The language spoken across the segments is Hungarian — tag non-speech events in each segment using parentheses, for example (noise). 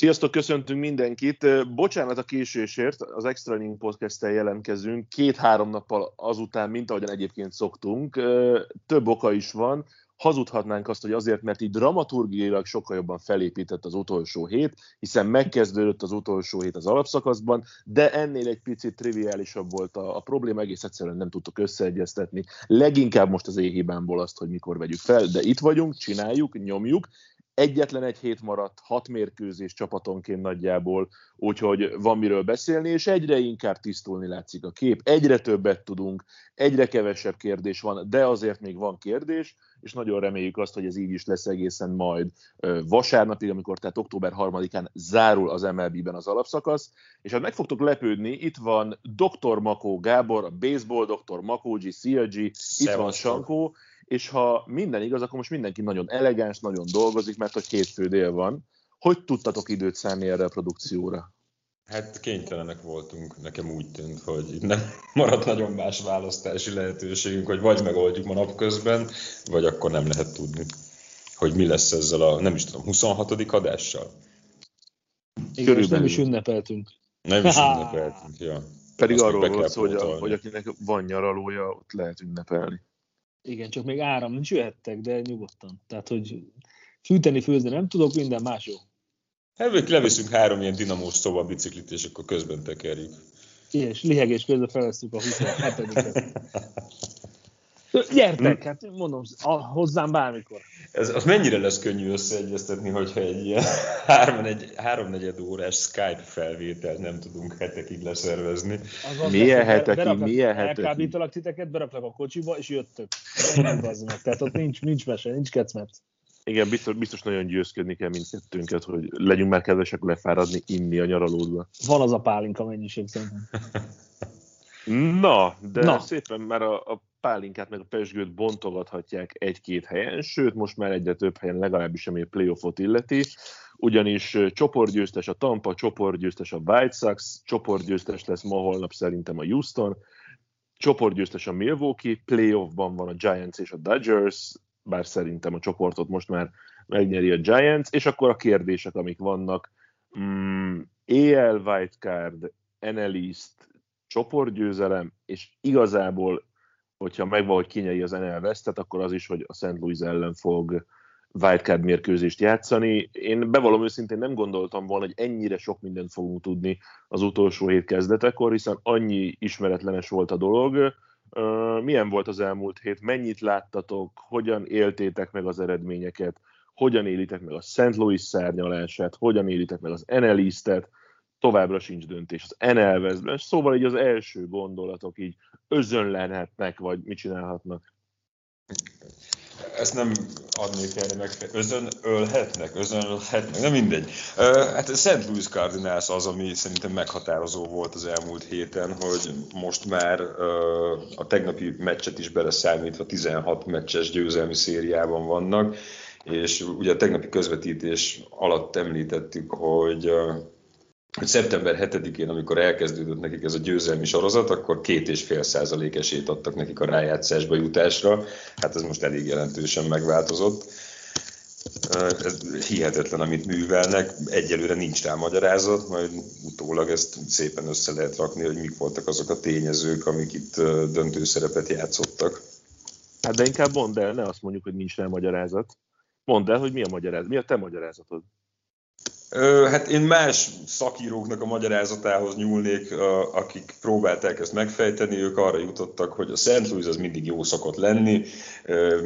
Sziasztok, köszöntünk mindenkit. Bocsánat a késésért, az Extra Inning podcast jelentkezünk két-három nappal azután, mint ahogyan egyébként szoktunk. Több oka is van. Hazudhatnánk azt, hogy azért, mert így dramaturgiailag sokkal jobban felépített az utolsó hét, hiszen megkezdődött az utolsó hét az alapszakaszban, de ennél egy picit triviálisabb volt a, a probléma, egész egyszerűen nem tudtuk összeegyeztetni. Leginkább most az éhibámból azt, hogy mikor vegyük fel, de itt vagyunk, csináljuk, nyomjuk, Egyetlen egy hét maradt, hat mérkőzés csapatonként nagyjából, úgyhogy van miről beszélni, és egyre inkább tisztulni látszik a kép. Egyre többet tudunk, egyre kevesebb kérdés van, de azért még van kérdés, és nagyon reméljük azt, hogy ez így is lesz egészen majd vasárnapig, amikor tehát október 3-án zárul az MLB-ben az alapszakasz, és hát meg fogtok lepődni, itt van Dr. Makó Gábor, a baseball Dr. Makógyi, CLG, itt van Sankó, és ha minden igaz, akkor most mindenki nagyon elegáns, nagyon dolgozik, mert hogy két fő dél van. Hogy tudtatok időt szállni erre a produkcióra? Hát kénytelenek voltunk, nekem úgy tűnt, hogy nem (laughs) maradt nagyon más választási lehetőségünk, hogy vagy megoldjuk ma napközben, vagy akkor nem lehet tudni, hogy mi lesz ezzel a, nem is tudom, 26. adással? Igen, nem is ünnepeltünk. Nem is (laughs) ünnepeltünk, ja. Pedig Azt arról volt szó, hogy, a, hogy akinek van nyaralója, ott lehet ünnepelni. Igen, csak még áram nincs, jöhettek, de nyugodtan. Tehát, hogy fűteni, főzni nem tudok, minden más jó. Hát leviszünk három ilyen dinamós szoba biciklit, és akkor közben tekerjük. És lihegés közben felvesztük a 27 (laughs) Gyertek, hát mondom, a, hozzám bármikor. Ez, az mennyire lesz könnyű összeegyeztetni, hogyha egy ilyen három, egy, háromnegyed órás Skype felvételt nem tudunk hetekig leszervezni. milyen hetekig, milyen hetekig? Elkábítalak titeket, beraklak a kocsiba, és jöttök. Tehát ott nincs, nincs mese, nincs kecmet. Igen, biztos, biztos nagyon győzködni kell mindkettőnket, hogy legyünk már kedvesek lefáradni, inni a nyaralódba. Van az a pálinka mennyiség szerintem. Na, de Na. szépen már a, a pálinkát meg a pesgőt bontogathatják egy-két helyen, sőt most már egyre több helyen legalábbis, ami a playoffot illeti, ugyanis csoportgyőztes a Tampa, csoportgyőztes a White Sox, csoportgyőztes lesz ma holnap szerintem a Houston, csoportgyőztes a Milwaukee, playoffban van a Giants és a Dodgers, bár szerintem a csoportot most már megnyeri a Giants, és akkor a kérdések, amik vannak, mm, AL Wildcard, NL East, csoportgyőzelem, és igazából hogyha megvan, hogy kinyeri az NL West-et, akkor az is, hogy a St. Louis ellen fog wildcard mérkőzést játszani. Én bevallom őszintén nem gondoltam volna, hogy ennyire sok mindent fogunk tudni az utolsó hét kezdetekor, hiszen annyi ismeretlenes volt a dolog. Milyen volt az elmúlt hét? Mennyit láttatok? Hogyan éltétek meg az eredményeket? Hogyan élitek meg a St. Louis szárnyalását? Hogyan élitek meg az NL East-et? Továbbra sincs döntés az NL Westben, szóval így az első gondolatok így özönlenhetnek, vagy mit csinálhatnak? Ezt nem adnék erre meg, özön ölhetnek, özön ölhetnek, nem mindegy. Hát a St. Louis Cardinals az, ami szerintem meghatározó volt az elmúlt héten, hogy most már a tegnapi meccset is beleszámítva 16 meccses győzelmi szériában vannak, és ugye a tegnapi közvetítés alatt említettük, hogy hogy szeptember 7-én, amikor elkezdődött nekik ez a győzelmi sorozat, akkor két és fél százalék esélyt adtak nekik a rájátszásba jutásra. Hát ez most elég jelentősen megváltozott. Ez hihetetlen, amit művelnek. Egyelőre nincs rá magyarázat, majd utólag ezt szépen össze lehet rakni, hogy mik voltak azok a tényezők, amik itt döntő szerepet játszottak. Hát de inkább mondd el, ne azt mondjuk, hogy nincs rá magyarázat. Mondd el, hogy mi a magyarázat, mi a te magyarázatod? Hát én más szakíróknak a magyarázatához nyúlnék, akik próbálták ezt megfejteni, ők arra jutottak, hogy a Szent Louis az mindig jó szokott lenni,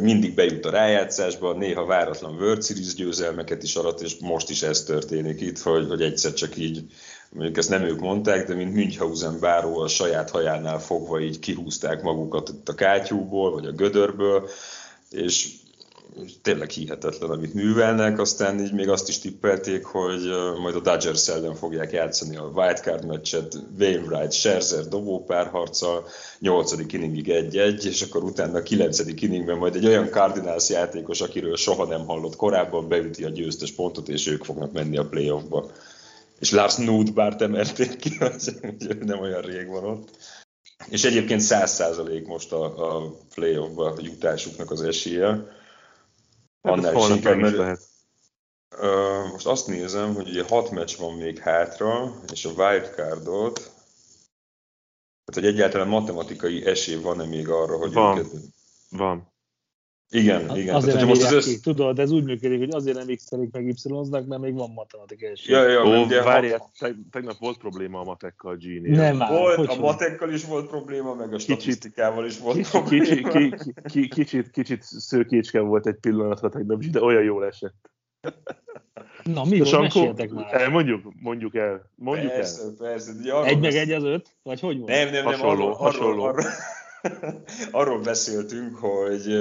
mindig bejut a rájátszásba, néha váratlan World Series győzelmeket is arat, és most is ez történik itt, hogy, hogy egyszer csak így, mondjuk ezt nem ők mondták, de mint Münchhausen báró a saját hajánál fogva így kihúzták magukat itt a kátyúból, vagy a gödörből, és tényleg hihetetlen, amit művelnek, aztán így még azt is tippelték, hogy majd a Dodgers ellen fogják játszani a wildcard meccset, Wainwright, Scherzer dobópárharccal, 8. inningig 1-1, és akkor utána a 9. inningben majd egy olyan Cardinals játékos, akiről soha nem hallott korábban, beüti a győztes pontot, és ők fognak menni a playoffba. És Lars Nudbart emelték ki, (laughs) hogy nem olyan rég van ott. És egyébként 100% most a, a playoffba jutásuknak az esélye Annál is inkább, mert, lehet. Uh, most azt nézem, hogy ugye hat meccs van még hátra, és a wildcardot, tehát hogy egyáltalán matematikai esély van-e még arra, hogy van. őket... Van. Igen, a, igen. Azért Tehát, nem most az össz... tudod, ez úgy működik, hogy azért nem x meg y mert még van matematikai esély. Ja, ja, Ó, várjál, ha... tegnap volt probléma a matekkal, Gini. Nem már, volt, hogy a matekkal is volt probléma, meg a statisztikával is volt kicsit, probléma. Kicsit, kicsit, kicsit, kicsit, kicsit szőkécske volt egy pillanatra tegnap, de olyan jól esett. Na, mi volt, meséltek már. El, mondjuk, mondjuk el. Mondjuk persze, el. Persze, Egy meg egy az öt? Vagy hogy volt? Nem, nem, nem. Hasonló, arról, hasonló. Arról, arról, (laughs) arról beszéltünk, hogy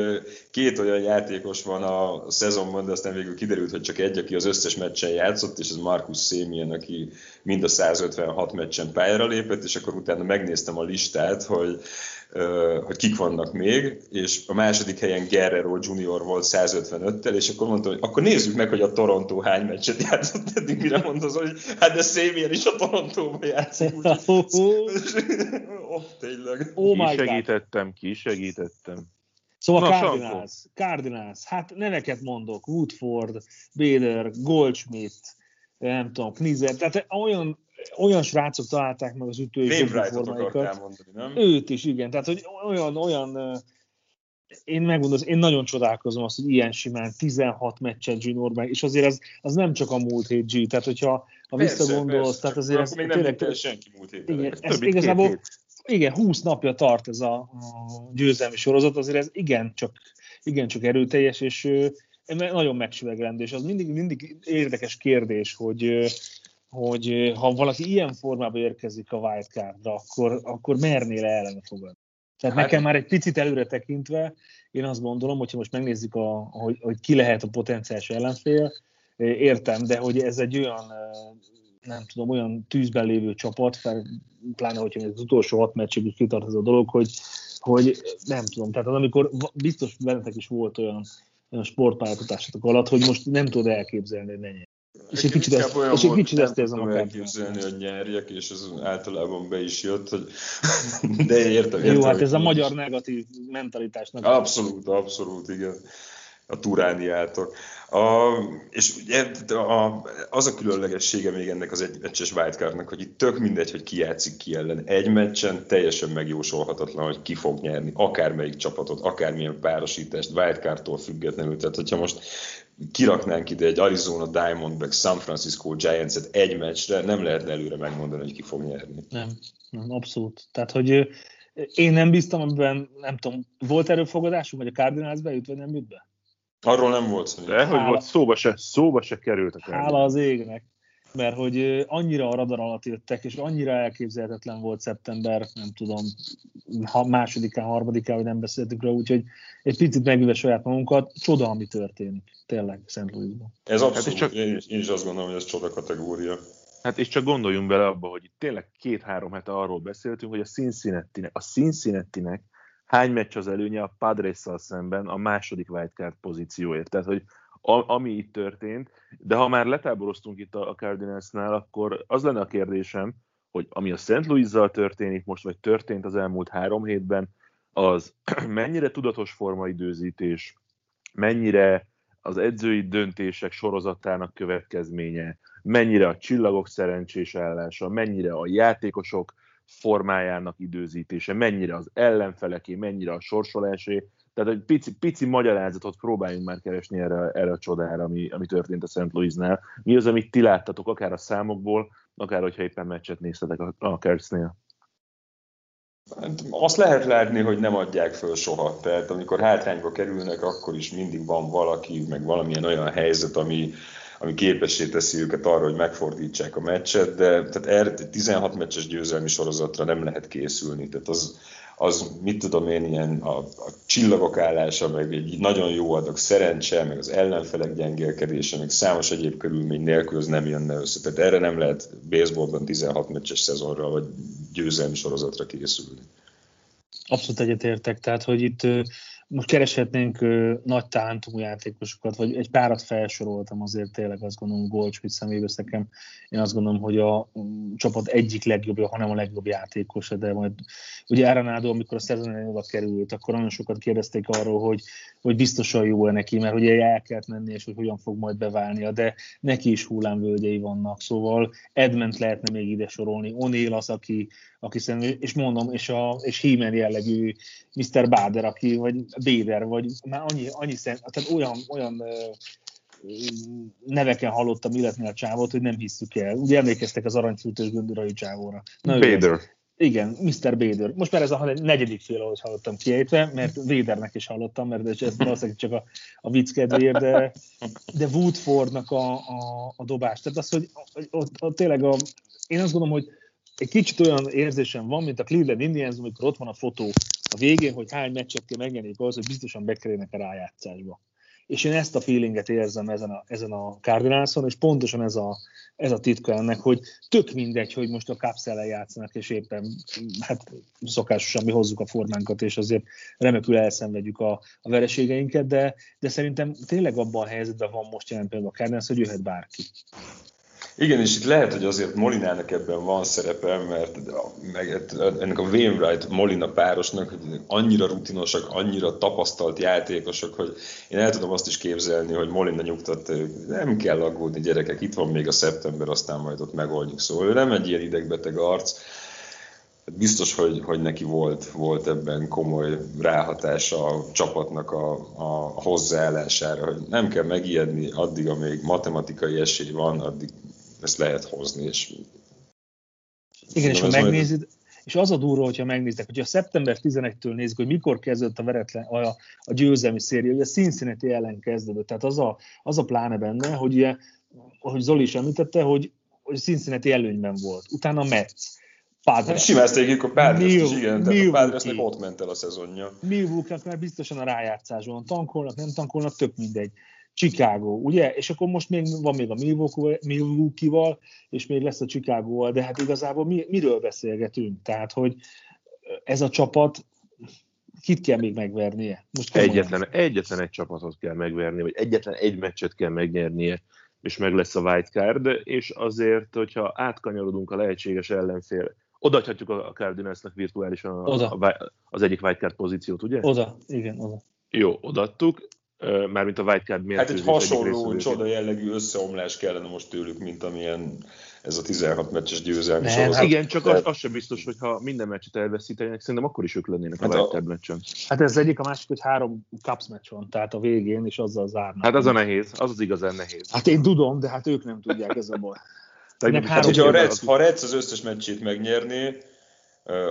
két olyan játékos van a szezonban, de aztán végül kiderült, hogy csak egy, aki az összes meccsen játszott, és ez Markus Szémien, aki mind a 156 meccsen pályára lépett, és akkor utána megnéztem a listát, hogy hogy kik vannak még, és a második helyen Guerrero Junior volt 155-tel, és akkor mondtam, hogy akkor nézzük meg, hogy a Toronto hány meccset játszott eddig, mire mondod, hogy hát de Szémien is a Torontóban játszik. (laughs) (laughs) oh, tényleg. Oh my segítettem, ki segítettem. Szóval Na, Cardinals, Cardinals, hát neveket mondok, Woodford, Bader, Goldschmidt, nem tudom, Knizer, tehát olyan olyan srácok találták meg az ütői formáikat. nem? Őt is, igen. Tehát, hogy olyan, olyan én megmondom, én nagyon csodálkozom azt, hogy ilyen simán 16 meccset Gene és azért az, az nem csak a múlt hét G, tehát hogyha ha visszagondolsz, persze, tehát azért ez még nem tényleg, senki múlt hét. Igen, ez igazából, igen, 20 napja tart ez a, a győzelmi sorozat, azért ez igen csak, igen csak erőteljes, és nagyon megsüvegrendő, és az mindig, mindig érdekes kérdés, hogy hogy ha valaki ilyen formában érkezik a wildcardra, akkor, akkor mernél ellene fogadni. Tehát hát, nekem már egy picit előre tekintve, én azt gondolom, hogyha most megnézzük, a, hogy, hogy ki lehet a potenciális ellenfél, értem, de hogy ez egy olyan, nem tudom, olyan tűzben lévő csapat, fel, pláne, hogyha az utolsó hat meccsig is kitart ez a dolog, hogy, hogy nem tudom, tehát az, amikor biztos bennetek is volt olyan, olyan sportpályafutásotok alatt, hogy most nem tudod elképzelni, hogy ne és egy kicsit, ezt, és egy kicsit ezt érzem a elképzelni, hogy nyerjek, és ez általában be is jött, hogy (laughs) de értem. értem Jó, hát ez a magyar negatív mentalitásnak. Abszolút, abszolút, igen. A turániátok. A, és ugye a, az a különlegessége még ennek az egy meccses wildcardnak, hogy itt tök mindegy, hogy ki játszik ki ellen. Egy meccsen teljesen megjósolhatatlan, hogy ki fog nyerni, akármelyik csapatot, akármilyen párosítást, wildcardtól függetlenül. Tehát, hogyha most kiraknánk ide egy Arizona Diamondback San Francisco Giants-et egy meccsre, nem lehetne előre megmondani, hogy ki fog nyerni. Nem, nem abszolút. Tehát, hogy én nem bíztam, amiben, nem tudom, volt erőfogadásunk, vagy a Cardinals bejut, vagy nem jut be? Arról nem volt szó. De hogy volt, szóba se, szóba se került a Cardinals. Hála az égnek mert hogy annyira a radar alatt jöttek, és annyira elképzelhetetlen volt szeptember, nem tudom, ha másodikán, harmadikán, hogy nem beszéltük rá, úgyhogy egy picit megüve saját magunkat, csoda, ami történik, tényleg Szent Louisban. Ez abszolút, hát csak, én, én is azt gondolom, hogy ez csoda kategória. Hát és csak gondoljunk bele abba, hogy tényleg két-három hete arról beszéltünk, hogy a Cincinnati-nek, a Cincinnati-nek hány meccs az előnye a padres szemben a második wildcard pozícióért. Tehát, hogy a, ami itt történt, de ha már letáboroztunk itt a, a Cardinalsnál, akkor az lenne a kérdésem, hogy ami a St. Louis-zal történik most, vagy történt az elmúlt három hétben, az (clears throat) mennyire tudatos formaidőzítés, mennyire az edzői döntések sorozatának következménye, mennyire a csillagok szerencsés állása, mennyire a játékosok formájának időzítése, mennyire az ellenfeleké, mennyire a sorsolásé, Tehát egy pici, pici magyarázatot próbáljunk már keresni erre, erre a csodára, ami, ami történt a St. Louisnál. Mi az, amit ti láttatok, akár a számokból, akár hogyha éppen meccset néztetek a, a Kertznél? Hát azt lehet látni, hogy nem adják föl soha. Tehát amikor hátrányba kerülnek, akkor is mindig van valaki, meg valamilyen olyan helyzet, ami, ami képessé teszi őket arra, hogy megfordítsák a meccset, de tehát erre 16 meccses győzelmi sorozatra nem lehet készülni. Tehát az, az mit tudom én, ilyen a, a csillagok állása, meg egy nagyon jó adag szerencse, meg az ellenfelek gyengélkedése, meg számos egyéb körülmény nélkül az nem jönne össze. Tehát erre nem lehet baseballban 16 meccses szezonra, vagy győzelmi sorozatra készülni. Abszolút egyetértek, tehát hogy itt most kereshetnénk ö, nagy talentumú játékosokat, vagy egy párat felsoroltam azért tényleg azt gondolom Goldschmidt személybe nekem. Én azt gondolom, hogy a um, csapat egyik legjobbja, hanem a legjobb játékosa, de majd ugye Arenado, amikor a szezon oda került, akkor nagyon sokat kérdezték arról, hogy, hogy biztosan jó-e neki, mert ugye el kellett menni, és hogy hogyan fog majd beválnia, de neki is hullámvölgyei vannak, szóval Edment lehetne még ide sorolni, O'Neill az, aki, aki szerintem, és mondom, és, a, és Hímen jellegű Mr. Bader, aki, vagy Béder, vagy már annyi, annyi szent, tehát olyan, olyan neveken hallottam illetni a csávot, hogy nem hisszük el. Ugye emlékeztek az aranyfültős göndörai csávóra. Na, Bader. Igen, Mr. Bader. Most már ez a negyedik fél, ahogy hallottam kiejtve, mert Vadernek is hallottam, mert ez valószínűleg csak a, a vicc kedvéért, de, de Woodfordnak a, a, a dobás. Tehát az, hogy ott, ott tényleg a, én azt gondolom, hogy egy kicsit olyan érzésem van, mint a Cleveland Indians, amikor ott van a fotó a végén, hogy hány meccset kell megnyerni ahhoz, hogy biztosan bekerülnek a rájátszásba. És én ezt a feelinget érzem ezen a, ezen a Cardinalson, és pontosan ez a, ez a titka ennek, hogy tök mindegy, hogy most a kapszellen játszanak, és éppen hát szokásosan mi hozzuk a formánkat, és azért remekül elszenvedjük a, a vereségeinket, de, de szerintem tényleg abban a helyzetben van most jelen például a Cardinals, hogy jöhet bárki. Igen, és itt lehet, hogy azért Molinának ebben van szerepe, mert meg ennek a Wainwright Molina párosnak annyira rutinosak, annyira tapasztalt játékosok, hogy én el tudom azt is képzelni, hogy Molina nyugtat, nem kell aggódni gyerekek, itt van még a szeptember, aztán majd ott megoldjuk. Szóval ő nem egy ilyen idegbeteg arc, biztos, hogy, hogy neki volt, volt ebben komoly ráhatása a csapatnak a, a hozzáállására, hogy nem kell megijedni addig, amíg matematikai esély van, addig ezt lehet hozni. És Igen, és ha megnézed, majd... és az a durva, hogyha megnéztek, hogy a szeptember 11-től nézzük, hogy mikor kezdődött a veretlen, a, a győzelmi széria, ugye Cincinnati ellen kezdődött, tehát az a, az a pláne benne, hogy ugye, ahogy Zoli is említette, hogy, hogy Cincinnati előnyben volt, utána Metsz, Padres. Hát simázték a Padres is, igen, tehát a Padresnek ott ment el a szezonja. milwaukee már biztosan a rájátszáson tankolnak, nem tankolnak, tök mindegy. Chicago, ugye? És akkor most még van még a Milwaukee-val, és még lesz a Chicago-val, de hát igazából mi, miről beszélgetünk? Tehát, hogy ez a csapat kit kell még megvernie? Most egyetlen, egyetlen egy csapatot kell megverni, vagy egyetlen egy meccset kell megnyernie, és meg lesz a wildcard, és azért, hogyha átkanyarodunk a lehetséges ellenfél, odaadhatjuk a Cardinalsnak virtuálisan a, oda. A, az egyik wildcard pozíciót, ugye? Oda, igen, oda. Jó, odaadtuk, mármint a wildcard mérkőzés. Hát egy hasonló csoda jellegű összeomlás kellene most tőlük, mint amilyen ez a 16 meccses győzelmi Nem, sorozat. Hát igen, csak az, az sem biztos, hogy ha minden meccset elveszítenek, szerintem akkor is ők lennének hát a wildcard meccsen. Hát ez egyik, a másik, hogy három Cups meccs van, tehát a végén, és azzal zárnak. Hát az a nehéz, az az igazán nehéz. Hát én tudom, de hát ők nem tudják ez a baj. (laughs) Hát, hogyha a Reds, ha a Reds az összes meccsét megnyerné,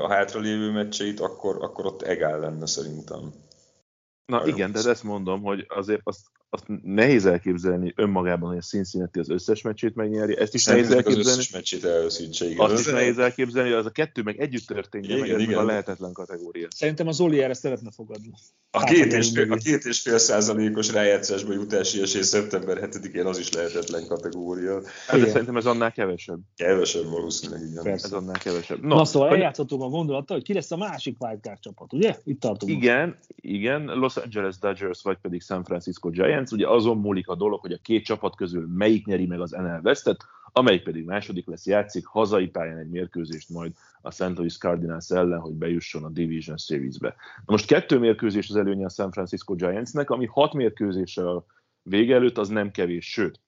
a hátralévő meccseit, akkor, akkor ott egál lenne szerintem. Na igen, de ezt mondom, hogy azért azt, azt nehéz elképzelni önmagában, hogy a Cincinnati az összes meccsét megnyeri. Ezt is nehéz elképzelni. Az összes meccsét elveszítse, igen. Azt is nehéz elképzelni, hogy az a kettő meg együtt történjen, igen, meg igen. a lehetetlen kategória. Szerintem az Oli erre szeretne fogadni. A két, és fél, a két és fél százalékos rájátszásba jutási esély szeptember 7-én az is lehetetlen kategória. Hát, de szerintem ez annál kevesebb. Kevesebb valószínűleg, igen. Persze. Ez annál kevesebb. No, Na szóval hogy... eljátszottunk a gondolattal, hogy ki lesz a másik wildcard csapat, ugye? Itt tartunk. Igen, igen, Los Angeles Dodgers vagy pedig San Francisco Giants. Ugye azon múlik a dolog, hogy a két csapat közül melyik nyeri meg az NL Westet, amelyik pedig második lesz, játszik hazai pályán egy mérkőzést majd a St. Louis Cardinals ellen, hogy bejusson a Division Series-be. Na most kettő mérkőzés az előnye a San Francisco Giantsnek, ami hat mérkőzés a vége előtt, az nem kevés, sőt,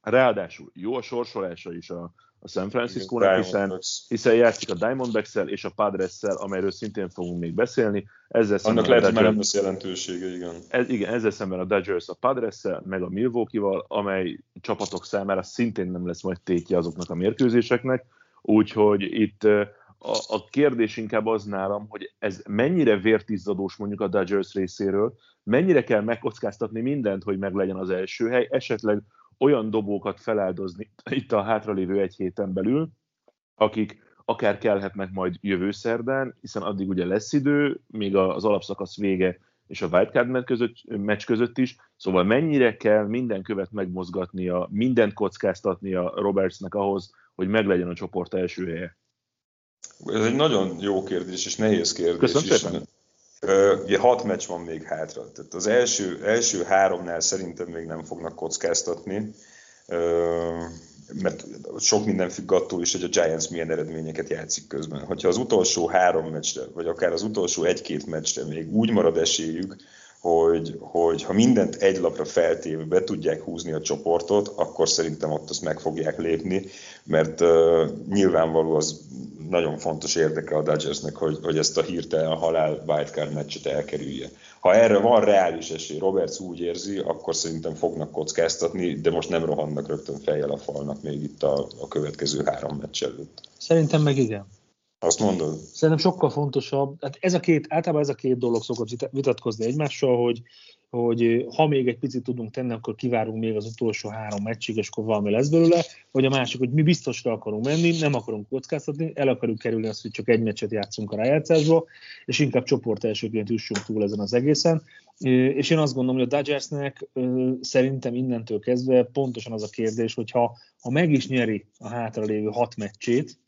ráadásul jó a sorsolása is a, a San Francisco-nak, hiszen, hiszen játszik a diamondbacks és a padres amelyről szintén fogunk még beszélni. Ezzel Annak lehet, már nem lesz jelentősége, igen. Ez, igen, ezzel szemben a Dodgers a padres meg a Milwaukee-val, amely csapatok számára szintén nem lesz majd tétje azoknak a mérkőzéseknek, úgyhogy itt a, a kérdés inkább az nálam, hogy ez mennyire vértizzadós mondjuk a Dodgers részéről, mennyire kell megkockáztatni mindent, hogy meglegyen az első hely, esetleg olyan dobókat feláldozni (laughs) itt a hátralévő egy héten belül, akik akár kellhetnek majd jövő szerdán, hiszen addig ugye lesz idő, még az alapszakasz vége és a wildcard meccs között, meccs között is, szóval mennyire kell minden követ megmozgatnia, mindent kockáztatnia Robertsnek ahhoz, hogy meglegyen a csoport első helye? Ez egy nagyon jó kérdés és nehéz kérdés. Köszönöm is. szépen. Ugye hat meccs van még hátra. Tehát az első, első háromnál szerintem még nem fognak kockáztatni, mert sok minden függ attól is, hogy a Giants milyen eredményeket játszik közben. Hogyha az utolsó három meccsre, vagy akár az utolsó egy-két meccsre még úgy marad esélyük, hogy, hogy ha mindent egy lapra feltéve be tudják húzni a csoportot, akkor szerintem ott azt meg fogják lépni, mert uh, nyilvánvaló az nagyon fontos érdeke a Dodgersnek, hogy, hogy ezt a hirtelen halál wildcard meccset elkerülje. Ha erre van reális esély, Roberts úgy érzi, akkor szerintem fognak kockáztatni, de most nem rohannak rögtön fejjel a falnak még itt a, a következő három meccs előtt. Szerintem meg igen. Azt mondod? Szerintem sokkal fontosabb, hát ez a két, általában ez a két dolog szokott vitatkozni egymással, hogy, hogy ha még egy picit tudunk tenni, akkor kivárunk még az utolsó három meccsig, és akkor valami lesz belőle, vagy a másik, hogy mi biztosra akarunk menni, nem akarunk kockáztatni, el akarjuk kerülni azt, hogy csak egy meccset játszunk a rájátszásba, és inkább csoport elsőként üssünk túl ezen az egészen. És én azt gondolom, hogy a Dodgersnek szerintem innentől kezdve pontosan az a kérdés, hogy ha, ha meg is nyeri a hátralévő hat meccsét,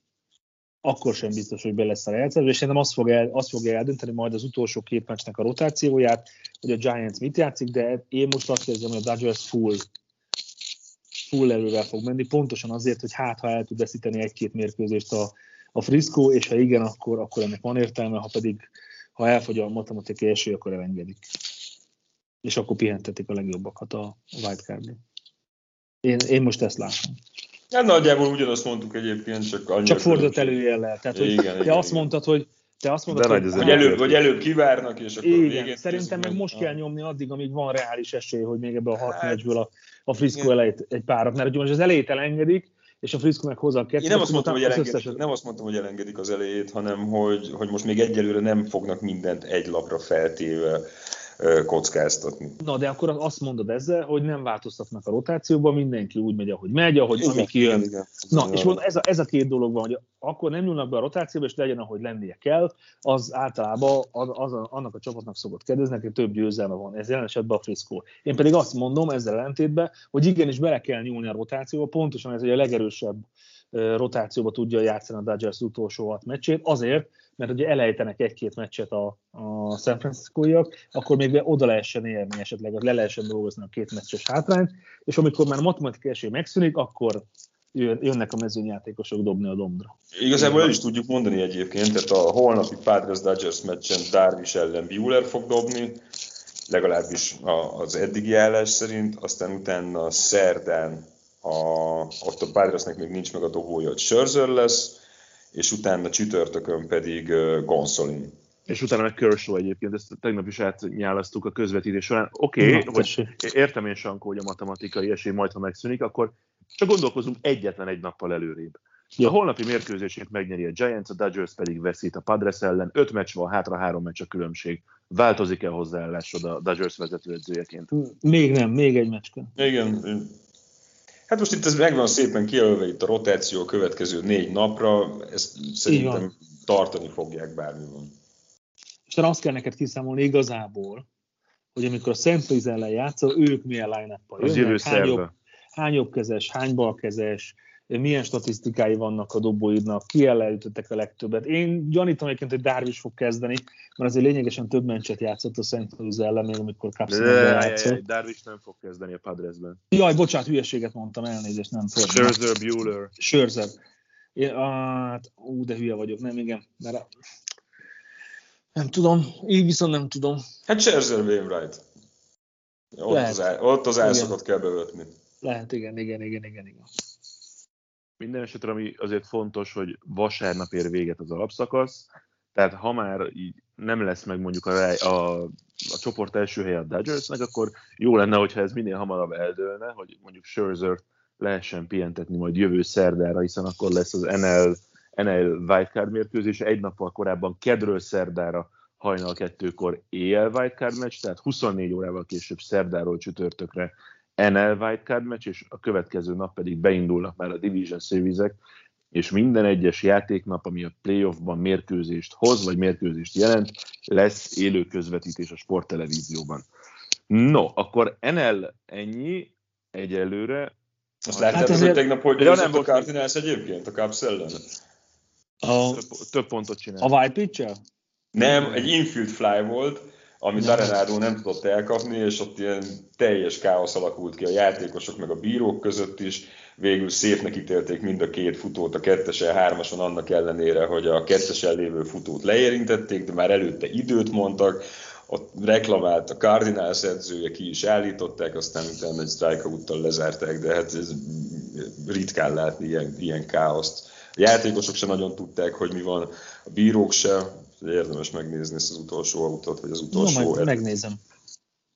akkor sem biztos, hogy be lesz a játszásba, és szerintem azt, fog el, azt fogja eldönteni majd az utolsó két meccsnek a rotációját, hogy a Giants mit játszik, de én most azt érzem, hogy a Dodgers full, full erővel fog menni, pontosan azért, hogy hát, ha el tud veszíteni egy-két mérkőzést a, a Frisco, és ha igen, akkor, akkor ennek van értelme, ha pedig ha elfogy a matematikai esély, akkor elengedik. És akkor pihentetik a legjobbakat a wildcard én, én most ezt látom. Hát nagyjából ugyanazt mondtuk egyébként, csak annyira Csak fordult előjellel. Tehát, hogy igen, te igen, azt igen. mondtad, hogy te azt mondod, hogy, hogy, előbb, vagy előbb kivárnak, és akkor Igen, végén szerintem meg most kell nyomni addig, amíg van reális esély, hogy még ebbe a hat hát, meccsből a, a Frisco elejét egy párat, mert ugye most az elejét elengedik, és a Frisco meg hozza a kettőt. Én nem azt, mondtam, hogy elengedik, nem azt mondtam, hogy elengedik az elejét, hanem hogy, hogy most még egyelőre nem fognak mindent egy lapra feltéve kockáztatni. Na, de akkor azt mondod ezzel, hogy nem változtatnak a rotációban, mindenki úgy megy, ahogy megy, ahogy igen, ami kijön. Igen, Na, igen. és mondom, ez a, ez a két dolog van, hogy akkor nem nyúlnak be a rotációba, és legyen, ahogy lennie kell, az általában az, az a, annak a csapatnak szokott kedvezni, hogy több győzelme van. Ez jelen esetben a Frisco. Én pedig azt mondom ezzel ellentétben, hogy igenis bele kell nyúlni a rotációba, pontosan ez hogy a legerősebb rotációba tudja játszani a Dodgers utolsó hat meccsét, azért, mert ugye elejtenek egy-két meccset a, a San francisco akkor még oda lehessen érni esetleg, le lehessen dolgozni a két meccses hátrányt, és amikor már matematikai esély megszűnik, akkor jönnek a mezőnyjátékosok dobni a dombra. Igazából el is tudjuk mondani egyébként, tehát a holnapi Padres Dodgers meccsen Darvish ellen Bueller fog dobni, legalábbis az eddigi állás szerint, aztán utána szerdán a, ott a Padresnek még nincs meg a dobója, hogy Scherzer lesz, és utána csütörtökön pedig Gonsolin. És utána meg Kershaw egyébként, ezt tegnap is átnyálasztuk a közvetítés során. Oké, okay, hogy értem én Sankó, hogy a matematikai esély majd, ha megszűnik, akkor csak gondolkozunk egyetlen egy nappal előrébb. Ja. A holnapi mérkőzését megnyeri a Giants, a Dodgers pedig veszít a Padres ellen. Öt meccs van, hátra három meccs a különbség. Változik-e hozzáállásod a Dodgers vezetőedzőjeként? Még nem, még egy meccs Igen, Hát most itt ez megvan szépen kijelölve itt a rotáció a következő négy napra, ezt szerintem tartani fogják bármi van. És azt kell neked kiszámolni igazából, hogy amikor a Szent ellen játszol, ők milyen line-up-pal jönnek, hány jobb, hány jobbkezes, hány balkezes, milyen statisztikái vannak a dobóidnak, ki ellenütöttek a legtöbbet. Én gyanítom egyébként, hogy Darvish fog kezdeni, mert azért lényegesen több mencset játszott a Szent Louis ellen, még amikor Capsonban játszott. Darvish nem fog kezdeni a Padresben. Jaj, bocsánat, hülyeséget mondtam, elnézést, nem fog. Scherzer, Bueller. Scherzer. Én, hát, ú, de hülye vagyok, nem, igen, mert nem tudom, így viszont nem tudom. Hát Scherzer Wainwright. Ott Lehet. az, ott az elszokat kell bevetni. Lehet, igen, igen, igen, igen, igen. Minden esetre, ami azért fontos, hogy vasárnap ér véget az alapszakasz, tehát ha már így nem lesz meg mondjuk a, a, a csoport első helye a Dodgersnek, akkor jó lenne, hogyha ez minél hamarabb eldőlne, hogy mondjuk Scherzer lehessen pihentetni majd jövő szerdára, hiszen akkor lesz az NL, NL wildcard mérkőzés, egy nappal korábban kedről szerdára hajnal kettőkor éjjel wildcard meccs, tehát 24 órával később szerdáról csütörtökre NL wildcard meccs, és a következő nap pedig beindulnak már a Division series és minden egyes játéknap, ami a playoffban mérkőzést hoz, vagy mérkőzést jelent, lesz élő közvetítés a sporttelevízióban. No, akkor NL ennyi egyelőre. Azt láttad, hát azért... hogy tegnap hogy ja, nem a Cardinals egyébként, a Cubs ellen? A... Több, több pontot csinál. A White pitcher? Nem, egy infield fly volt, amit. Arenado nem tudott elkapni, és ott ilyen teljes káosz alakult ki a játékosok meg a bírók között is. Végül szépnek ítélték mind a két futót, a kettesen, hármason annak ellenére, hogy a kettesen lévő futót leérintették, de már előtte időt mondtak, ott reklamált a Cardinals edzője, ki is állították, aztán utána egy strikeout lezárták, de hát ez ritkán látni ilyen, ilyen káoszt. A játékosok se nagyon tudták, hogy mi van, a bírók se, érdemes megnézni ezt az utolsó autót, vagy az utolsó... No, majd megnézem.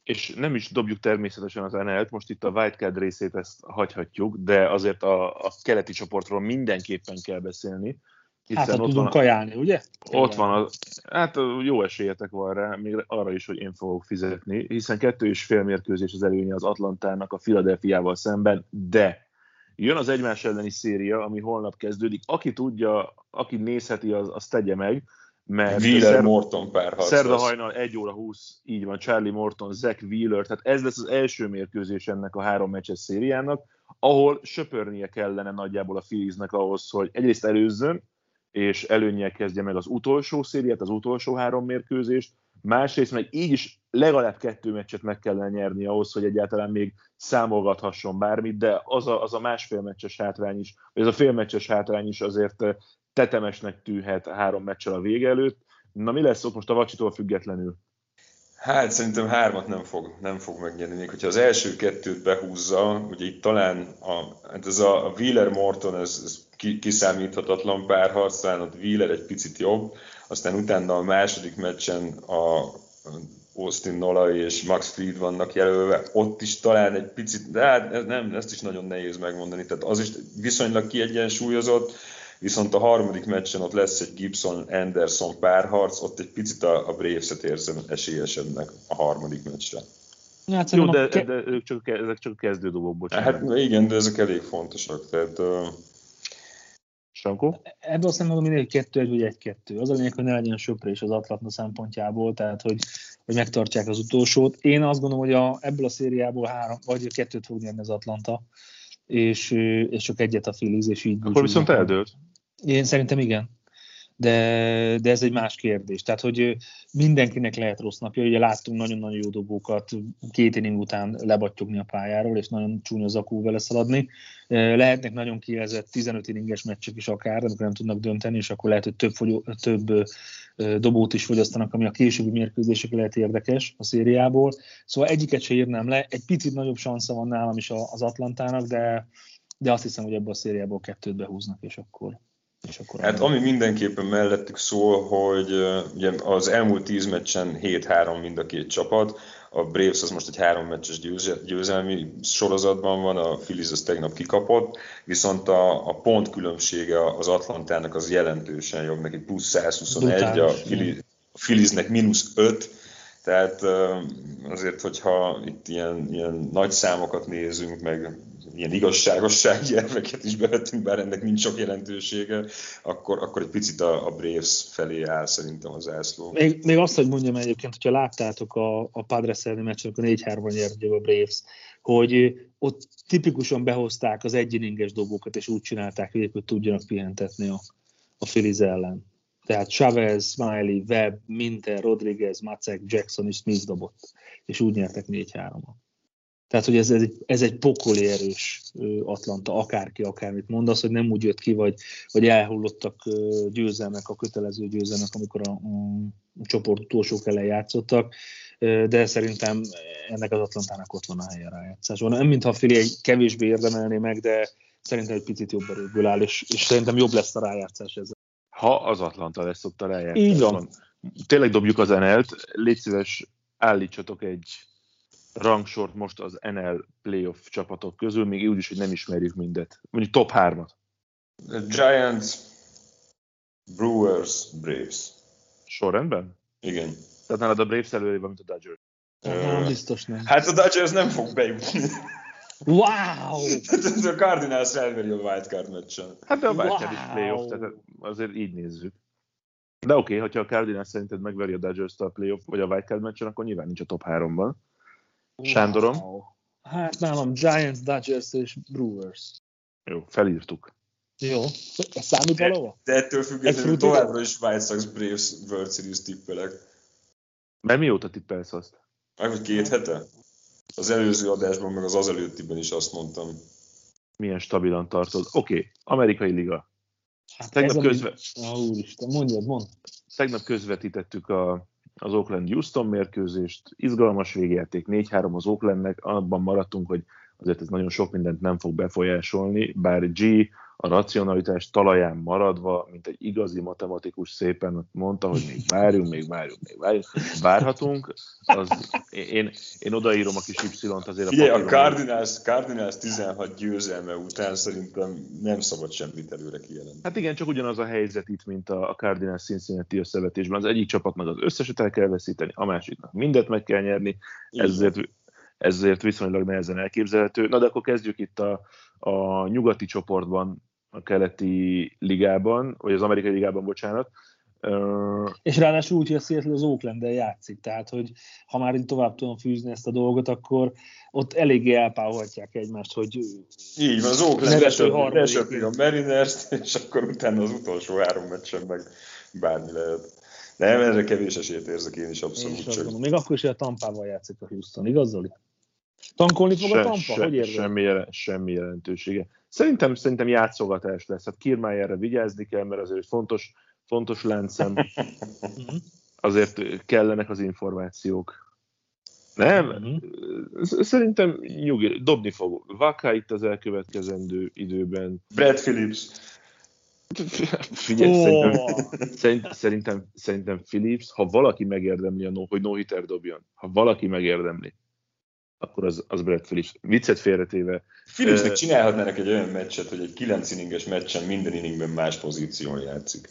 És nem is dobjuk természetesen az NL-t, most itt a Wildcard részét ezt hagyhatjuk, de azért a, a keleti csoportról mindenképpen kell beszélni. Hiszen hát, ott tudunk van, kajálni, ugye? Ott van, a, hát jó esélyetek van rá, még arra is, hogy én fogok fizetni, hiszen kettő és fél mérkőzés az előnye az Atlantának a Philadelphiával szemben, de jön az egymás elleni széria, ami holnap kezdődik. Aki tudja, aki nézheti, az, az tegye meg mert Wheeler szer- Morton párharc Szerda hajnal 1 óra 20, így van, Charlie Morton, Zach Wheeler, tehát ez lesz az első mérkőzés ennek a három meccses szériának, ahol söpörnie kellene nagyjából a Philliesnek ahhoz, hogy egyrészt előzzön, és előnyel kezdje meg az utolsó szériát, az utolsó három mérkőzést, másrészt meg így is legalább kettő meccset meg kellene nyerni ahhoz, hogy egyáltalán még számolgathasson bármit, de az a, az a másfél meccses hátrány is, vagy ez a fél meccses hátrány is azért tetemesnek tűhet három meccsel a vége előtt. Na mi lesz ott most a vacsitól függetlenül? Hát szerintem hármat nem fog, nem fog megnyerni. Hogyha az első kettőt behúzza, ugye itt talán a, hát ez a, a Wheeler-Morton, ez, ez kiszámíthatatlan párharc, talán ott Wheeler egy picit jobb, aztán utána a második meccsen a Austin Nola és Max Fried vannak jelölve, ott is talán egy picit, de hát ez nem, ezt is nagyon nehéz megmondani, tehát az is viszonylag kiegyensúlyozott, viszont a harmadik meccsen ott lesz egy Gibson-Anderson párharc, ott egy picit a, a Braves-et érzem esélyesebbnek a harmadik meccsre. Hát, Jó, de, ke- de ők csak, ezek csak kezdődobok, bocsánat. Hát igen, de ezek elég fontosak. Tehát, uh... Sankó? Ebből azt mondom, hogy kettő egy vagy egy-kettő. Az a lényeg, hogy ne legyen söprés az Atlantna szempontjából, tehát hogy, hogy megtartják az utolsót. Én azt gondolom, hogy a, ebből a szériából három, vagy kettőt fog nyerni az Atlanta, és, és csak egyet a Phillies, és így Akkor viszont eldőlt. Én szerintem igen. De, de ez egy más kérdés. Tehát, hogy mindenkinek lehet rossz napja. Ugye láttunk nagyon-nagyon jó dobókat két inning után lebattyogni a pályáról, és nagyon csúnya zakó vele szaladni. Lehetnek nagyon kijelzett 15 inninges meccsek is akár, amikor nem tudnak dönteni, és akkor lehet, hogy több, fogyó, több dobót is fogyasztanak, ami a későbbi mérkőzések lehet érdekes a szériából. Szóval egyiket se írnám le. Egy picit nagyobb szansza van nálam is az Atlantának, de, de azt hiszem, hogy ebből a szériából kettőt behúznak, és akkor és akkor hát ami mindenképpen mellettük szól, hogy ugye az elmúlt tíz meccsen 7-3 mind a két csapat, a Braves az most egy három meccses győzelmi sorozatban van, a Phillies az tegnap kikapott, viszont a, a pont különbsége az Atlantának az jelentősen jobb, neki plusz 121, a, Phillies, a Philliesnek mínusz 5, tehát azért, hogyha itt ilyen, ilyen nagy számokat nézünk, meg ilyen igazságossági (laughs) elveket is bevettünk, bár ennek nincs sok jelentősége, akkor, akkor egy picit a, a Braves felé áll szerintem az ászló. Még, még azt, hogy mondjam egyébként, hogyha láttátok a, a Padres elleni meccsen, akkor 4-3-ban nyert a Braves, hogy ott tipikusan behozták az egyininges dobókat, és úgy csinálták, hogy tudjanak pihentetni a, a Phillies ellen. Tehát Chavez, Smiley, Webb, Minter, Rodriguez, Macek, Jackson és Smith dobott, és úgy nyertek 4-3-at. Tehát, hogy ez, ez, egy, ez egy pokoli erős Atlanta, akárki, akármit mondasz, hogy nem úgy jött ki, vagy, vagy elhullottak győzelmek, a kötelező győzelmek, amikor a, a csoport utolsók ellen játszottak, de szerintem ennek az Atlantának ott van a helye rájátszásban. Nem mintha a Fili kevésbé érdemelné meg, de, szerintem egy picit jobb erőből áll, és, és szerintem jobb lesz a rájátszás ezzel. Ha az Atlanta lesz ott a rájátszás. Így van. Tényleg dobjuk az NL-t, légy szíves, állítsatok egy rangsort most az NL playoff csapatok közül, még úgy is, hogy nem ismerjük mindet. Mondjuk top 3-at. Giants, Brewers, Braves. Sorrendben? Igen. Tehát nálad a Braves előrébb van, mint a Dodgers. Nem, biztos nem. Hát a Dodgers nem fog bejutni. Wow! (laughs) a Cardinals elveri a wildcard meccsen. Hát de a wildcard is Wow. playoff, tehát azért így nézzük. De oké, okay, hogyha a Cardinals szerinted megveri a Dodgers-t a playoff vagy a wildcard meccsen, akkor nyilván nincs a top 3-ban. Sándorom? Wow. Hát nálam Giants, Dodgers és Brewers. Jó, felírtuk. Jó. Ez számít valahova? De ettől függetlenül Egy továbbra is White Sox Braves World Series tippelek. Mert mióta tippelsz azt? Meg hogy két hete? Az előző adásban, meg az az előttiben is azt mondtam. Milyen stabilan tartod? Oké, okay, amerikai liga. Hát Tegnap, ami- közve, Á, úristen, mondjad, mond. tegnap közvetítettük a, az Oakland-Houston mérkőzést. Izgalmas végjáték, 4-3 az Oaklandnek. Abban maradtunk, hogy azért ez nagyon sok mindent nem fog befolyásolni, bár G a racionalitás talaján maradva, mint egy igazi matematikus szépen mondta, hogy még várjunk, még várjunk, még várjunk, várhatunk. Az, én, én odaírom a kis Y-t azért Figyelj, a hogy- Cardinals, Cardinals 16 győzelme után szerintem nem szabad semmit előre kijelenteni. Hát igen, csak ugyanaz a helyzet itt, mint a a Cardinals Cincinnati összevetésben. Az egyik csapatnak az összeset el kell veszíteni, a másiknak mindet meg kell nyerni, ezért, ezért viszonylag nehezen elképzelhető. Na de akkor kezdjük itt a, a nyugati csoportban, a keleti ligában, vagy az amerikai ligában, bocsánat. Ö, És ráadásul úgy, hogy a Seattle az oakland játszik, tehát hogy ha már így tovább tudom fűzni ezt a dolgot, akkor ott eléggé elpáholhatják egymást, hogy Így van, az Oakland lesöpri, lesöpri a mariners és akkor utána az utolsó három meccsen meg bármi lehet. Nem, erre kevés esélyt érzek én is én abszolút is azt csak. gondolom, még akkor is, hogy a Tampával játszik a Houston, igaz Zoli? Tankolni fog a se, Tampa? se, hogy érzed? semmi, jelen, semmi jelentősége. Szerintem, szerintem játszogatás lesz. Hát Kiermájerre vigyázni kell, mert azért fontos, fontos láncszem. Mhm. azért kellenek az információk. Nem? Sz- Szerintem nyugi, dobni fog. Vaká itt az elkövetkezendő időben. Brad Phillips. Figyelj, Ó, szerintem, szerint, szerintem, szerintem Phillips, ha valaki megérdemli, a no, hogy no hitter dobjon, ha valaki megérdemli, akkor az, az Brad Phillips. Viccet félretéve, Phillipsnek Ö, csinálhatnának egy olyan meccset, hogy egy 9 inninges meccsen minden inningben más pozíción játszik.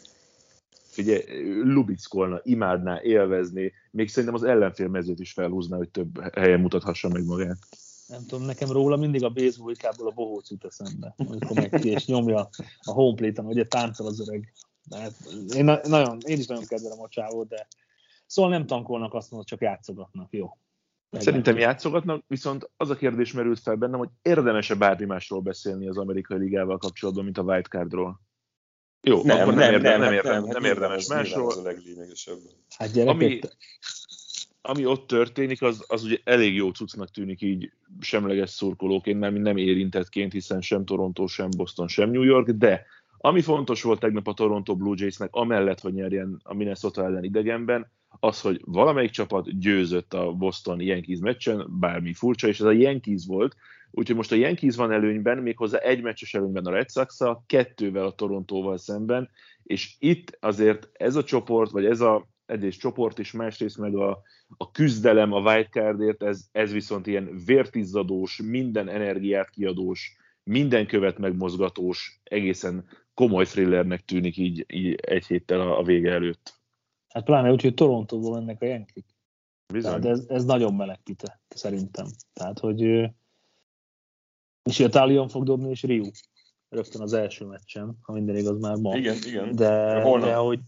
figyelj, lubickolna, imádná, élvezni, még szerintem az ellenfél mezőt is felhúzná, hogy több helyen mutathassa meg magát. nem tudom, nekem róla mindig a baseballkából a bohóc jut eszembe, amikor meg ki és nyomja a homeplate-on, ugye táncol az öreg. De hát én, na- nagyon, én is nagyon kedvelem a csávót, de szóval nem tankolnak, azt mondod, csak játszogatnak, jó. Szerintem játszogatnak, viszont az a kérdés merült fel bennem, hogy érdemes-e bármi másról beszélni az amerikai ligával kapcsolatban, mint a wildcardról. Jó, akkor nem, érdemes, nem, érdemes, nem, hát nem nyilván érdemes az- nyilván másról. Az a leglényegesebb. Hát Ami, ami ott történik, az, az ugye elég jó cuccnak tűnik így semleges szurkolóként, mert nem érintettként, hiszen sem Toronto, sem Boston, sem New York, de ami fontos volt tegnap a Toronto Blue Jaysnek, amellett, hogy nyerjen a Minnesota ellen idegenben, az, hogy valamelyik csapat győzött a Boston Yankees meccsen, bármi furcsa, és ez a Yankees volt, úgyhogy most a Yankees van előnyben, méghozzá egy meccses előnyben a Red sox kettővel a Torontóval szemben, és itt azért ez a csoport, vagy ez a egyrészt csoport, és másrészt meg a, a küzdelem a wildcardért, ez, ez viszont ilyen vértizzadós, minden energiát kiadós, minden követ megmozgatós, egészen komoly thrillernek tűnik így, így egy héttel a, a vége előtt. hát pláne úgy, hogy Torontóból mennek a Yankee. Bizony. Tehát ez, ez nagyon meleg pite, szerintem. Tehát, hogy és a Talion fog dobni, és Ryu rögtön az első meccsen, ha minden igaz már ma. Igen, igen. De, Holnap. de hogy,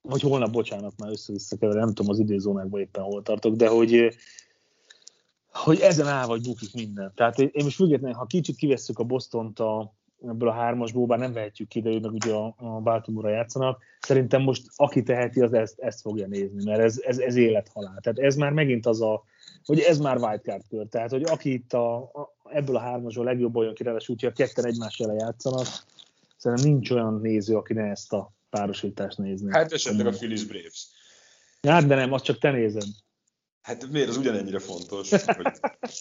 hogy holnap, bocsánat, már össze-vissza keverem, nem tudom az időzónákban éppen hol tartok, de hogy, hogy ezen áll vagy bukik minden. Tehát én én most függetlenül, ha kicsit kivesszük a Bostont a, ebből a hármasból, bár nem vehetjük ki, de ők meg ugye a, a Baltimore-ra játszanak, szerintem most aki teheti, az ezt, ezt fogja nézni, mert ez, ez, ez élethalál. Tehát ez már megint az a, hogy ez már wildcard kör. Tehát, hogy aki itt a, a, ebből a hármasból legjobban jön ki, ráadásul, hogyha a ketten egymás ellen játszanak, szerintem nincs olyan néző, aki ne ezt a párosítást nézni. Hát esetleg a Phillies Braves. Hát, de nem, azt csak te nézed. Hát miért az ugyanennyire fontos? (laughs) Hogy...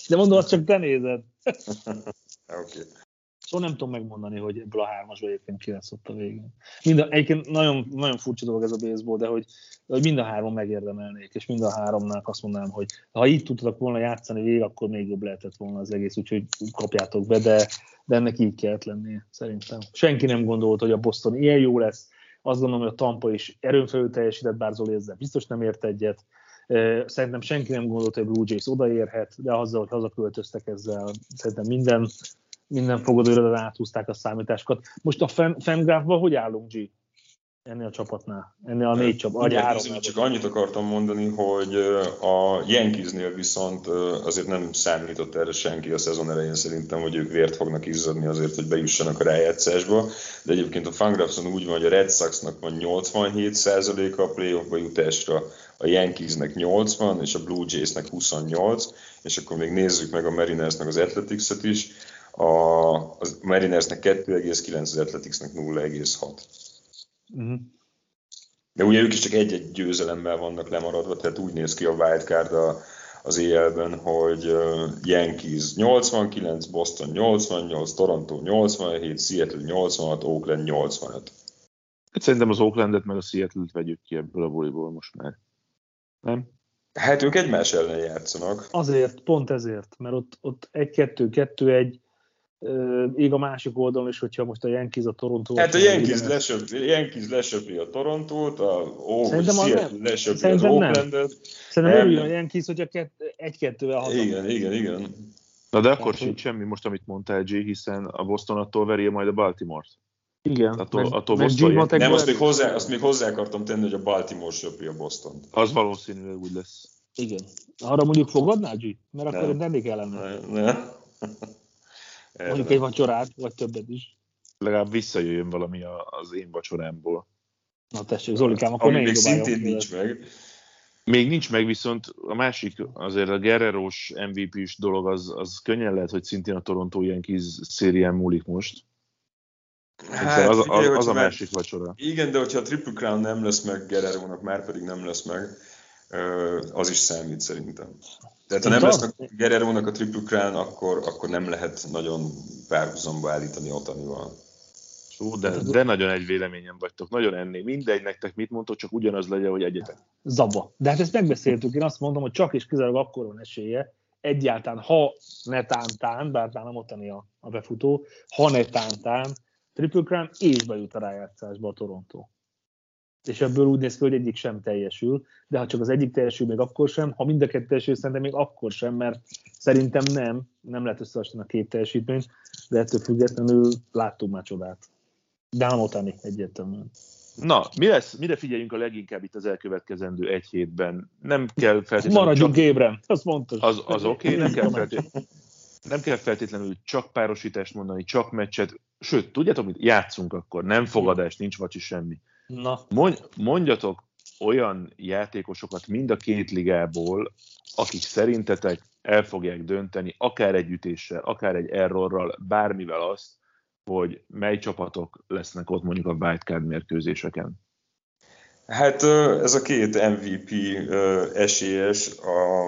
De mondom, azt csak te nézed. (laughs) Oké. Okay. Szóval nem tudom megmondani, hogy ebből a hármasból egyébként ki lesz ott a végén. Mind a, egyébként nagyon, nagyon furcsa dolog ez a baseball, de hogy, hogy mind a három megérdemelnék, és mind a háromnak azt mondanám, hogy ha így tudtak volna játszani végig, akkor még jobb lehetett volna az egész, úgyhogy kapjátok be, de, de ennek így kellett lennie, szerintem. Senki nem gondolt, hogy a Boston ilyen jó lesz. Azt gondolom, hogy a Tampa is erőn felül teljesített, bár Zoli ezzel biztos nem ért egyet. Szerintem senki nem gondolt, hogy Blue Jays odaérhet, de azzal, hogy hazaköltöztek ezzel, szerintem minden minden fogadóirodán áthúzták a számításokat. Most a Femgráfban hogy állunk, G? Ennél a csapatnál, ennél a négy csapat. Igen, csak annyit akartam mondani, hogy a Yankeesnél viszont azért nem számított erre senki a szezon elején szerintem, hogy ők vért fognak izzadni azért, hogy bejussanak a rájátszásba, de egyébként a Fangraphson úgy van, hogy a Red Soxnak van 87%-a a playoffba jutásra, a Yankeesnek 80, és a Blue Jaysnek 28, és akkor még nézzük meg a Marinersnek az Athletics-et is, a, a Marinersnek 2,9, az Athleticsnek 0,6. Uh-huh. De ugye ők is csak egy-egy győzelemmel vannak lemaradva, tehát úgy néz ki a wildcard a, az éjjelben, hogy Yankees 89, Boston 88, Toronto 87, Seattle 86, Oakland 85. Hát szerintem az Oaklandet meg a Seattle-t vegyük ki ebből a buliból most már. Nem? Hát ők egymás ellen játszanak. Azért, pont ezért, mert ott, ott 1-2-2-1 ég a másik oldalon is, hogyha most a Yankees a Toronto. Hát a Yankees, lesöpri, Yankees lesöpri a Torontót, a oh, Seattle lesöpri az Oaklandet. Szerintem örüljön a Yankees, hogyha egy-kettővel haza. Igen, igen, igen. Na de akkor sincs semmi most, amit mondtál, G, hiszen a Boston attól veri majd a Baltimore-t. Igen. Attól, meg, attól meg Boston Nem, azt még, hozzá, azt még hozzá akartam tenni, hogy a Baltimore söpri a Boston. Az valószínűleg úgy lesz. Igen. Arra mondjuk fogadnál, G? Mert akkor nem. nem kellene. Ne, ne. Mondjuk egy vacsorát, vagy többet is. Legalább visszajöjjön valami az én vacsorámból. Na tessék, Zolikám, akkor Ami még szintén nincs meg. Még nincs meg, viszont a másik, azért a Guerrero-s MVP-s dolog, az, az könnyen lehet, hogy szintén a Toronto Yankees szérián múlik most. Hát, az, az, az, az a másik vacsora. Igen, de hogyha a Triple Crown nem lesz meg Guerrero-nak, már pedig nem lesz meg, az is számít szerintem. Tehát ha nem lesz a Guerrero-nak a Triple Crown, akkor, akkor nem lehet nagyon párhuzamba állítani Otanival. Ú, de, de nagyon egy véleményen vagytok, nagyon ennél. Mindegy nektek mit mondtok, csak ugyanaz legyen, hogy egyetek. Zaba. De hát ezt megbeszéltük, én azt mondom, hogy csak és kizárólag akkor van esélye, egyáltalán, ha netántán, bár nem Otani a, a befutó, ha netántán, Triple Crown és bejut a rájátszásba a Toronto és ebből úgy néz ki, hogy egyik sem teljesül, de ha csak az egyik teljesül, még akkor sem, ha mind a kettő teljesül, szerintem még akkor sem, mert szerintem nem, nem lehet összehasonlítani a két teljesítményt, de ettől függetlenül láttunk már csodát. De nem otani egyértelműen. Na, mi lesz, mire figyeljünk a leginkább itt az elkövetkezendő egy hétben? Nem kell feltétlenül... Maradjunk csak... ébren, az fontos. Az, az oké, okay, nem kell feltétlenül nem kell feltétlenül csak párosítást mondani, csak meccset, sőt, tudjátok mit, játszunk akkor, nem fogadás, nincs vacsi semmi. Na. Mondjatok olyan játékosokat mind a két ligából, akik szerintetek el fogják dönteni, akár egy ütéssel, akár egy errorral, bármivel azt, hogy mely csapatok lesznek ott mondjuk a wildcard mérkőzéseken. Hát ez a két MVP esélyes, a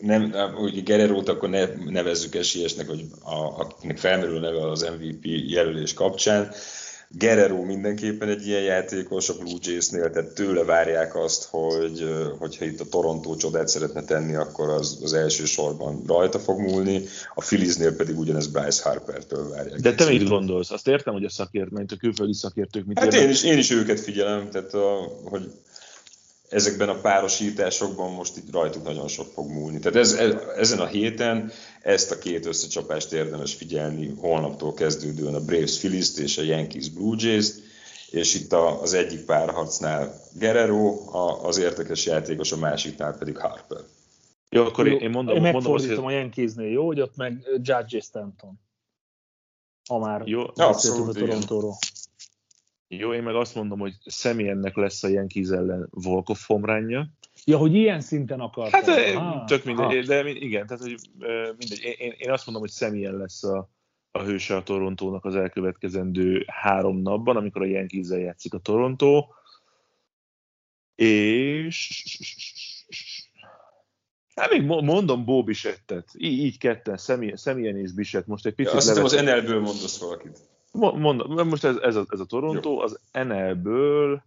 nem, úgy Guerrero-t akkor ne, nevezzük esélyesnek, hogy a, akinek felmerül neve az MVP jelölés kapcsán. Guerrero mindenképpen egy ilyen játékos a Blue Jays-nél, tehát tőle várják azt, hogy hogyha itt a Toronto csodát szeretne tenni, akkor az, az első sorban rajta fog múlni, a Philliesnél pedig ugyanez Bryce Harper-től várják. De te mit gondolsz? Azt értem, hogy a szakért, a külföldi szakértők mit Hát én is, én is őket figyelem, tehát a, hogy ezekben a párosításokban most itt rajtuk nagyon sok fog múlni. Tehát ez, ez, ezen a héten ezt a két összecsapást érdemes figyelni, holnaptól kezdődően a Braves phillies és a Yankees Blue Jays, és itt a, az egyik párharcnál Guerrero, a, az értekes játékos, a másiknál pedig Harper. Jó, akkor jó, én mondom, én megfordítom mondom, a Yankeesnél, jó, hogy ott meg Judge Stanton. Ha már jó, abszolút, a Torontóról. Jó, én meg azt mondom, hogy személyennek lesz a Yankees ellen Volkov homránja. Ja, hogy ilyen szinten akar. Hát ah, tök mindegy, ah. de igen, tehát hogy mindegy. Én, én azt mondom, hogy személyen lesz a, a hőse a Torontónak az elkövetkezendő három napban, amikor a yankees játszik a Torontó. És Hát még mondom Bó Bisettet, így, így ketten, Személyen és Biset. Most egy picit ja, azt hiszem az NL-ből mondasz valakit. Mond, most ez, ez, a, ez a Toronto, Jó. az NL-ből,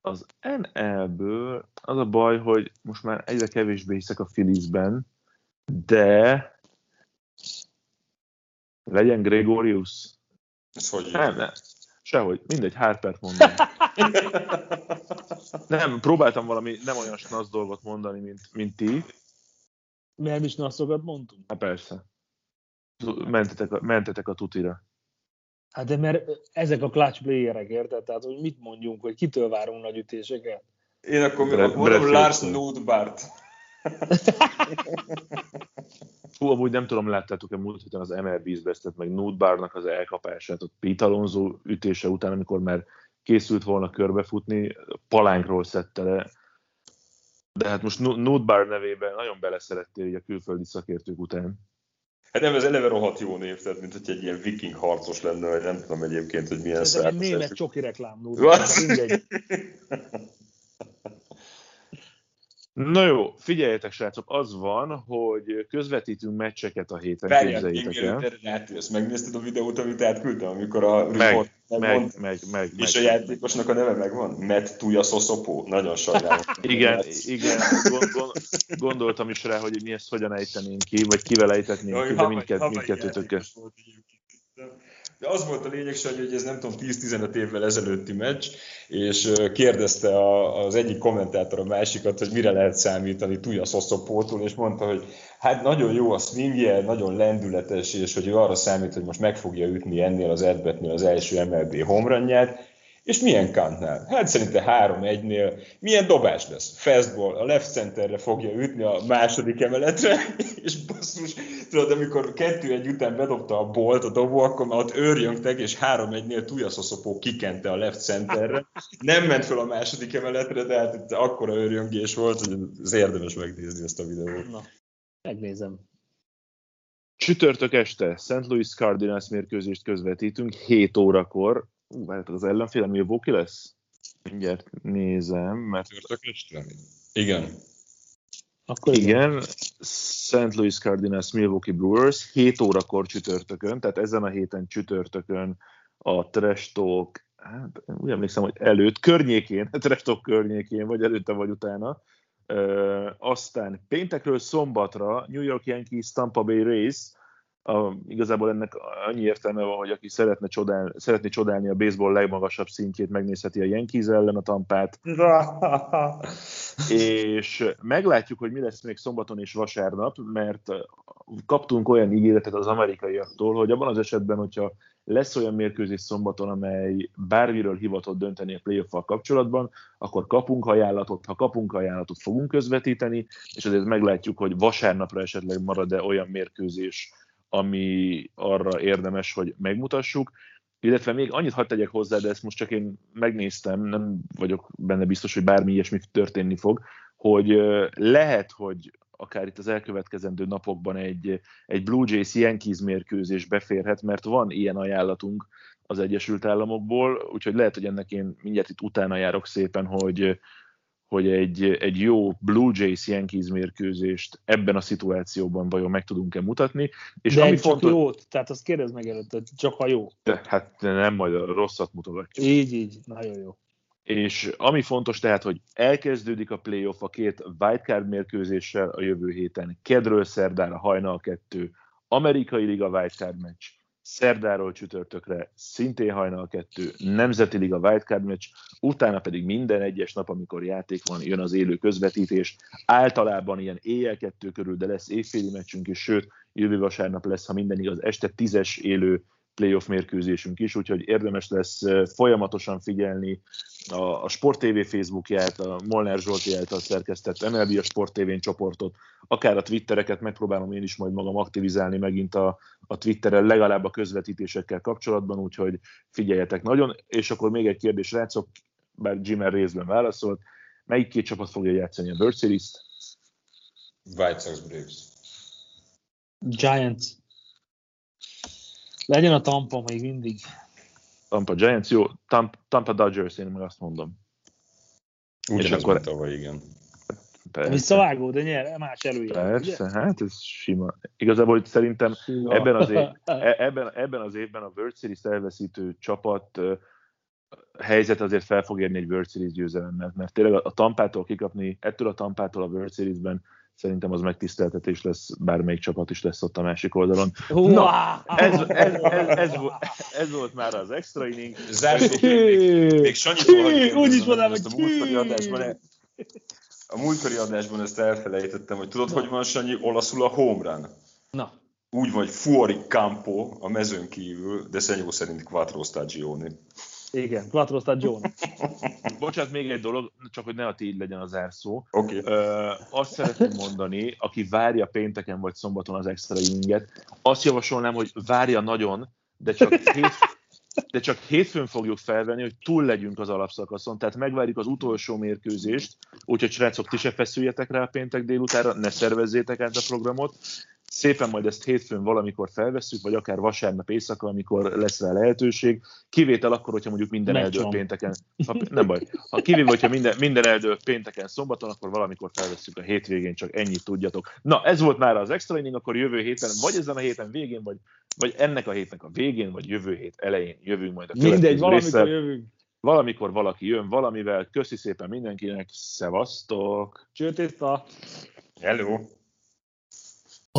az NL-ből az a baj, hogy most már egyre kevésbé hiszek a Philliesben, de legyen Gregorius. Ez hogy nem, nem, sehogy, mindegy, Harpert mondom. (laughs) nem, próbáltam valami nem olyan snasz dolgot mondani, mint, mint ti. Mert is naszokat mondtunk? Hát persze. Mentetek a, mentetek a tutira. Hát de mert ezek a clutch playerek, érted? Tehát, hogy mit mondjunk, hogy kitől várunk nagy ütéseket? Én akkor Bre- mondom Lars Nordbart. (laughs) Hú, amúgy nem tudom, láttátok-e múlt héten az MLB-s besztet, meg Nudbárnak az elkapását, ott Pete Alonso ütése után, amikor már készült volna körbefutni, palánkról szedte le. De hát most Nudbár nevében nagyon beleszerettél így a külföldi szakértők után. Hát nem, ez eleve rohadt jó név, tehát mint hogy egy ilyen viking harcos lenne, vagy nem tudom egyébként, hogy milyen szár. Ez egy német csoki reklám. Mindegy. (laughs) Na jó, figyeljetek srácok, az van, hogy közvetítünk meccseket a héten, Várjál, képzeljétek el. Átjössz, megnézted a videót, amit átküldtem, amikor a meg, meg, meg, meg, meg, És meg, a játékosnak a neve megvan? Matt Tuja Szoszopó. Nagyon sajnálom. (laughs) igen, igen, gond, gond, gondoltam is rá, hogy mi ezt hogyan ejtenénk ki, vagy kivel ejtetnénk ki, de mindkett, mindkettőtökkel. De az volt a lényeg, Sanyi, hogy ez nem tudom, 10-15 évvel ezelőtti meccs, és kérdezte a, az egyik kommentátor a másikat, hogy mire lehet számítani Tuja Szoszopótól, és mondta, hogy hát nagyon jó a swingje, nagyon lendületes, és hogy ő arra számít, hogy most meg fogja ütni ennél az Edbetnél az első MLB homranját, és milyen kantnál? Hát szerintem 3-1-nél milyen dobás lesz? Fastball, a left centerre fogja ütni a második emeletre, (laughs) és basszus, tudod, amikor kettő egy után bedobta a bolt a dobó, akkor már ott őrjöngtek, és 3-1-nél Tujaszoszopó kikente a left centerre. Nem ment fel a második emeletre, de hát itt akkora őrjöngés volt, hogy az érdemes megnézni ezt a videót. Na, megnézem. Csütörtök este St. Louis Cardinals mérkőzést közvetítünk 7 órakor várjátok, hát az ellenfél Milwaukee lesz? Mindjárt nézem, mert... Igen. Akkor igen. igen. St. Louis Cardinals Milwaukee Brewers 7 órakor csütörtökön, tehát ezen a héten csütörtökön a Trash Talk, hát úgy emlékszem, hogy előtt, környékén, a Trash Talk környékén, vagy előtte, vagy utána. Ö, aztán péntekről szombatra New York Yankees Tampa Bay Rays, a, igazából ennek annyi értelme van, hogy aki szeretne csodál, szeretné csodálni a baseball legmagasabb szintjét, megnézheti a Yankees ellen a tampát. és meglátjuk, hogy mi lesz még szombaton és vasárnap, mert kaptunk olyan ígéretet az amerikaiaktól, hogy abban az esetben, hogyha lesz olyan mérkőzés szombaton, amely bármiről hivatott dönteni a playoff kapcsolatban, akkor kapunk ajánlatot, ha kapunk ajánlatot, fogunk közvetíteni, és azért meglátjuk, hogy vasárnapra esetleg marad-e olyan mérkőzés, ami arra érdemes, hogy megmutassuk. Illetve még annyit hadd tegyek hozzá, de ezt most csak én megnéztem, nem vagyok benne biztos, hogy bármi ilyesmi történni fog, hogy lehet, hogy akár itt az elkövetkezendő napokban egy, egy Blue Jays Yankees mérkőzés beférhet, mert van ilyen ajánlatunk az Egyesült Államokból, úgyhogy lehet, hogy ennek én mindjárt itt utána járok szépen, hogy, hogy egy, egy jó Blue Jays Yankees mérkőzést ebben a szituációban vajon meg tudunk-e mutatni. És De ami csak fontos... jót, tehát azt kérdezd meg előtte, csak a jó. De, hát nem majd a rosszat mutogatjuk. Így, így, nagyon jó. És ami fontos tehát, hogy elkezdődik a playoff a két wildcard mérkőzéssel a jövő héten. Kedről szerdára hajnal kettő, amerikai liga wildcard meccs, szerdáról csütörtökre szintén hajnal kettő, Nemzeti Liga Wildcard meccs, utána pedig minden egyes nap, amikor játék van, jön az élő közvetítés. Általában ilyen éjjel kettő körül, de lesz évféli meccsünk is, sőt, jövő vasárnap lesz, ha minden igaz, este tízes élő playoff mérkőzésünk is, úgyhogy érdemes lesz folyamatosan figyelni a, a Sport TV Facebookját, a Molnár Zsolti által szerkesztett MLB a Sport tv csoportot, akár a Twittereket megpróbálom én is majd magam aktivizálni megint a, a Twitterrel, legalább a közvetítésekkel kapcsolatban, úgyhogy figyeljetek nagyon. És akkor még egy kérdés, rácok, bár Jimmer részben válaszolt, melyik két csapat fogja játszani a World Series-t? White Sox Braves. Giants. Legyen a Tampa még mindig. Tampa Giants, jó, Tampa, Tampa Dodgers, én meg azt mondom. Úgy és akkor tavaly, igen. Persze. Visszavágó, de nyer, más előjön. Persze, ugye? hát ez sima. Igazából hogy szerintem ebben az, év, (laughs) e- ebben, ebben az évben a World Series elveszítő csapat helyzet azért fel fog érni egy World Series győzelemmel, mert tényleg a tampától kikapni, ettől a tampától a World Series-ben szerintem az megtiszteltetés lesz, bármelyik csapat is lesz ott a másik oldalon. Wow. Na, ez, ez, ez, ez, volt, ez volt már az extra inning. Zárszóként még, még Sanyitól Úgy is mondanám, hogy a múltkori adásban, a múltkori adásban ezt elfelejtettem, hogy tudod, hogy van Sanyi olaszul a home run? Na. Úgy vagy fuori campo a mezőn kívül, de Szenyó szerint quattro stagioni. Igen, Quattro Stagioni. (laughs) Bocsánat, még egy dolog, csak hogy ne a tiéd legyen az zárszó. Okay. Ö, azt szeretném mondani, aki várja pénteken vagy szombaton az extra inninget, azt javasolnám, hogy várja nagyon, de csak, (laughs) hét, de csak hétfőn fogjuk felvenni, hogy túl legyünk az alapszakaszon, tehát megvárjuk az utolsó mérkőzést, úgyhogy srácok, ti se feszüljetek rá a péntek délutára, ne szervezzétek át a programot, szépen majd ezt hétfőn valamikor felveszünk, vagy akár vasárnap éjszaka, amikor lesz rá lehetőség. Kivétel akkor, hogyha mondjuk minden eldől pénteken. Ha, nem baj. Ha kivéve, hogyha minden, minden eldől pénteken szombaton, akkor valamikor felveszünk a hétvégén, csak ennyit tudjatok. Na, ez volt már az extra inning, akkor jövő héten, vagy ezen a héten végén, vagy, vagy ennek a hétnek a végén, vagy jövő hét elején jövünk majd a Mindegy, valamikor jövünk. Valamikor valaki jön valamivel. Köszi szépen mindenkinek. Szevasztok! Csőtészta! Hello!